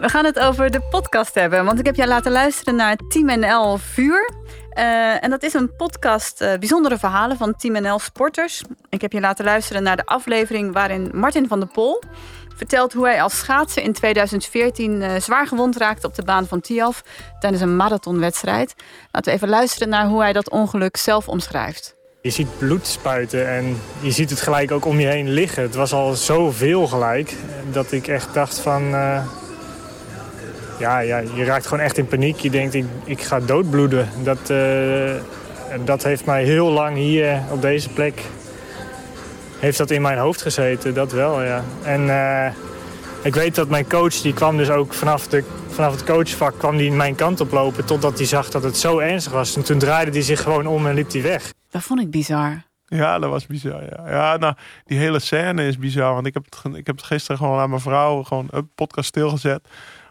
We gaan het over de podcast hebben. Want ik heb jou laten luisteren naar Team NL Vuur. Uh, en dat is een podcast, uh, bijzondere verhalen van Team NL Sporters. Ik heb je laten luisteren naar de aflevering waarin Martin van der Pol vertelt hoe hij als schaatser in 2014 uh, zwaar gewond raakte op de baan van Tialf tijdens een marathonwedstrijd. Laten we even luisteren naar hoe hij dat ongeluk zelf omschrijft. Je ziet bloed spuiten en je ziet het gelijk ook om je heen liggen. Het was al zoveel gelijk dat ik echt dacht van... Ja, ja, je raakt gewoon echt in paniek. Je denkt, ik, ik ga doodbloeden. Dat, uh, dat heeft mij heel lang hier op deze plek... heeft dat in mijn hoofd gezeten, dat wel, ja. En uh, ik weet dat mijn coach, die kwam dus ook vanaf, de, vanaf het coachvak... kwam die mijn kant op lopen totdat hij zag dat het zo ernstig was. En toen draaide hij zich gewoon om en liep hij weg. Dat vond ik bizar. Ja, dat was bizar. Ja, ja nou, die hele scène is bizar. Want ik heb het, ik heb het gisteren gewoon aan mijn vrouw gewoon een podcast stilgezet.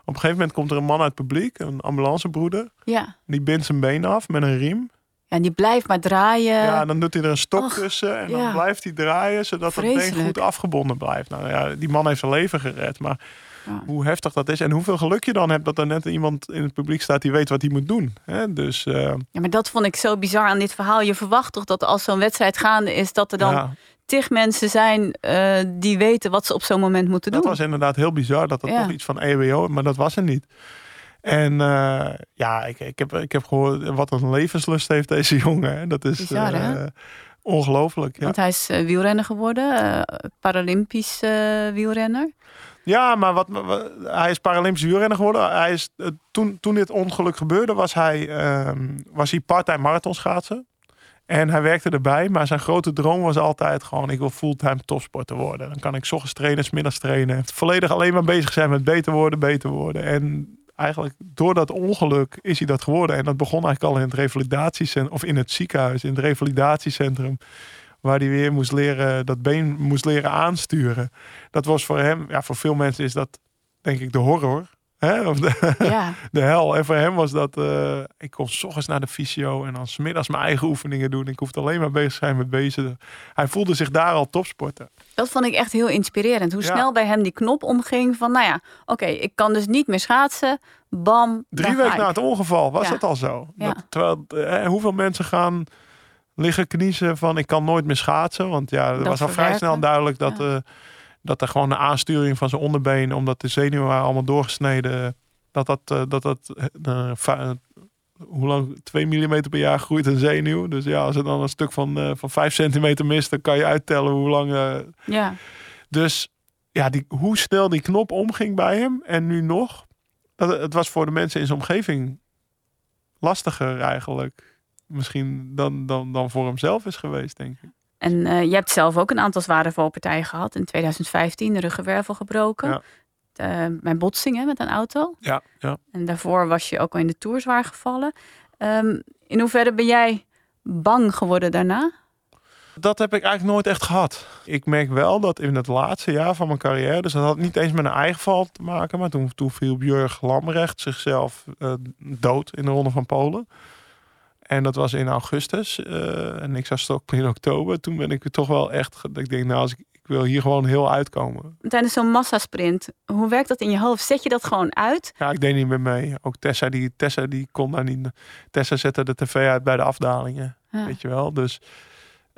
Op een gegeven moment komt er een man uit het publiek, een ambulancebroeder. Ja. Die bindt zijn been af met een riem. Ja, en die blijft maar draaien. Ja, dan doet hij er een stok Och, tussen en ja. dan blijft hij draaien, zodat Vreselijk. het been goed afgebonden blijft. Nou ja, die man heeft zijn leven gered, maar ja. hoe heftig dat is en hoeveel geluk je dan hebt dat er net iemand in het publiek staat die weet wat hij moet doen. Hè? Dus, uh... Ja, maar dat vond ik zo bizar aan dit verhaal. Je verwacht toch dat als zo'n wedstrijd gaande is, dat er dan ja. Tig mensen zijn uh, die weten wat ze op zo'n moment moeten doen. Dat was inderdaad heel bizar dat dat ja. toch iets van EWO, maar dat was er niet. En uh, ja, ik, ik, heb, ik heb gehoord wat een levenslust heeft deze jongen. Hè? Dat is bizar, uh, ongelooflijk. Ja. Want hij is uh, wielrenner geworden, Paralympisch wielrenner. Ja, maar wat, wat, hij is Paralympisch wielrenner geworden. Hij is, toen, toen dit ongeluk gebeurde, was hij, was hij part-time marathonschaatsen. En hij werkte erbij, maar zijn grote droom was altijd gewoon: ik wil fulltime topsporter worden. Dan kan ik ochtends trainen, middags trainen. Volledig alleen maar bezig zijn met beter worden, beter worden. En eigenlijk door dat ongeluk is hij dat geworden. En dat begon eigenlijk al in het revalidatiecentrum, of in het ziekenhuis, in het revalidatiecentrum. Waar hij weer moest leren, dat been moest leren aansturen. Dat was voor hem, ja, voor veel mensen is dat denk ik de horror. Hè? Of de, ja. de hel. En voor hem was dat, uh, ik kon s ochtends naar de fysio en dan smiddags mijn eigen oefeningen doen. Ik hoefde alleen maar bezig zijn met bezen. Hij voelde zich daar al topsporter. Dat vond ik echt heel inspirerend. Hoe ja. snel bij hem die knop omging van, nou ja, oké, okay, ik kan dus niet meer schaatsen. Bam. Drie weken na het ongeval was ja. het al zo. Dat, terwijl, eh, hoeveel mensen gaan liggen kniezen van, ik kan nooit meer schaatsen. Want ja, er dat was al vrij snel duidelijk dat... Uh, dat er gewoon een aansturing van zijn onderbeen, omdat de zenuwen waren allemaal doorgesneden, dat dat, uh, dat, dat uh, hoe lang? 2 mm per jaar groeit een zenuw. Dus ja, als er dan een stuk van, uh, van 5 centimeter mist, dan kan je uittellen hoe lang. ja. Dus ja, die, hoe snel die knop omging bij hem en nu nog. Dat, het was voor de mensen in zijn omgeving lastiger eigenlijk. Misschien dan, dan, dan voor hemzelf is geweest, denk ik. En uh, je hebt zelf ook een aantal zware valpartijen gehad. In 2015 de ruggenwervel gebroken. Ja. Uh, bij botsingen met een auto. Ja, ja. En daarvoor was je ook al in de Tour zwaar gevallen. Um, in hoeverre ben jij bang geworden daarna? Dat heb ik eigenlijk nooit echt gehad. Ik merk wel dat in het laatste jaar van mijn carrière... dus dat had niet eens met een eigen val te maken... maar toen, toen viel Björg Lamrecht zichzelf uh, dood in de Ronde van Polen. En dat was in augustus. Uh, en ik zag Stockholm in oktober. Toen ben ik toch wel echt... Ik denk, nou, als ik, ik wil hier gewoon heel uitkomen. Tijdens zo'n massasprint, hoe werkt dat in je hoofd? Zet je dat gewoon uit? Ja, ik deed niet meer mee. Ook Tessa, die, Tessa, die kon daar niet... Tessa zette de tv uit bij de afdalingen. Ja. Weet je wel, dus...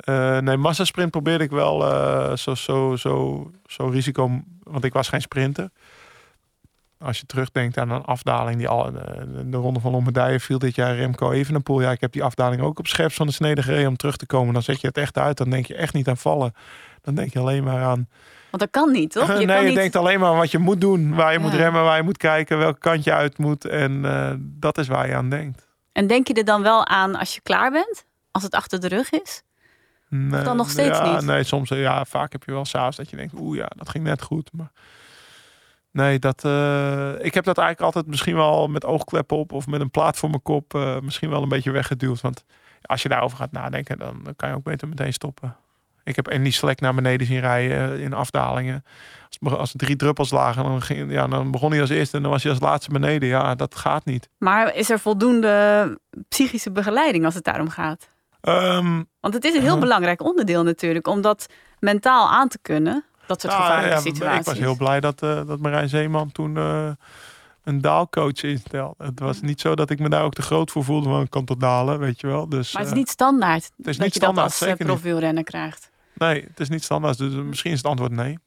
Uh, nee, massasprint probeerde ik wel uh, zo, zo, zo, zo risico... Want ik was geen sprinter als je terugdenkt aan een afdaling die al de, de ronde van Lombardije viel dit jaar Remco Evenepoel. Ja, ik heb die afdaling ook op scherps van de snede gereden om terug te komen. Dan zet je het echt uit. Dan denk je echt niet aan vallen. Dan denk je alleen maar aan. Want dat kan niet, toch? Je nee, je niet... denkt alleen maar wat je moet doen. Waar je ja. moet remmen, waar je moet kijken, welke kant je uit moet. En uh, dat is waar je aan denkt. En denk je er dan wel aan als je klaar bent? Als het achter de rug is? Nee, of dan nog steeds ja, niet? Nee, soms ja, vaak heb je wel s'avonds dat je denkt, oeh ja, dat ging net goed. Maar Nee, dat, uh, ik heb dat eigenlijk altijd misschien wel met oogkleppen op of met een plaat voor mijn kop uh, misschien wel een beetje weggeduwd. Want als je daarover gaat nadenken, dan kan je ook beter meteen stoppen. Ik heb Andy Slek naar beneden zien rijden in afdalingen. Als, als er drie druppels lagen, dan, ging, ja, dan begon hij als eerste en dan was hij als laatste beneden. Ja, dat gaat niet. Maar is er voldoende psychische begeleiding als het daarom gaat? Um, Want het is een heel uh, belangrijk onderdeel natuurlijk, om dat mentaal aan te kunnen dat soort gevaarlijke ja, situaties. Ik was heel blij dat, uh, dat Marijn Zeeman toen uh, een daalcoach instel. Het was niet zo dat ik me daar ook te groot voor voelde, want ik kan tot dalen, weet je wel. Dus, Maar het is eh, niet standaard het is dat niet je standaard, dat als eh, profielrenner krijgt. Nee, het is niet standaard. Dus misschien is het antwoord nee.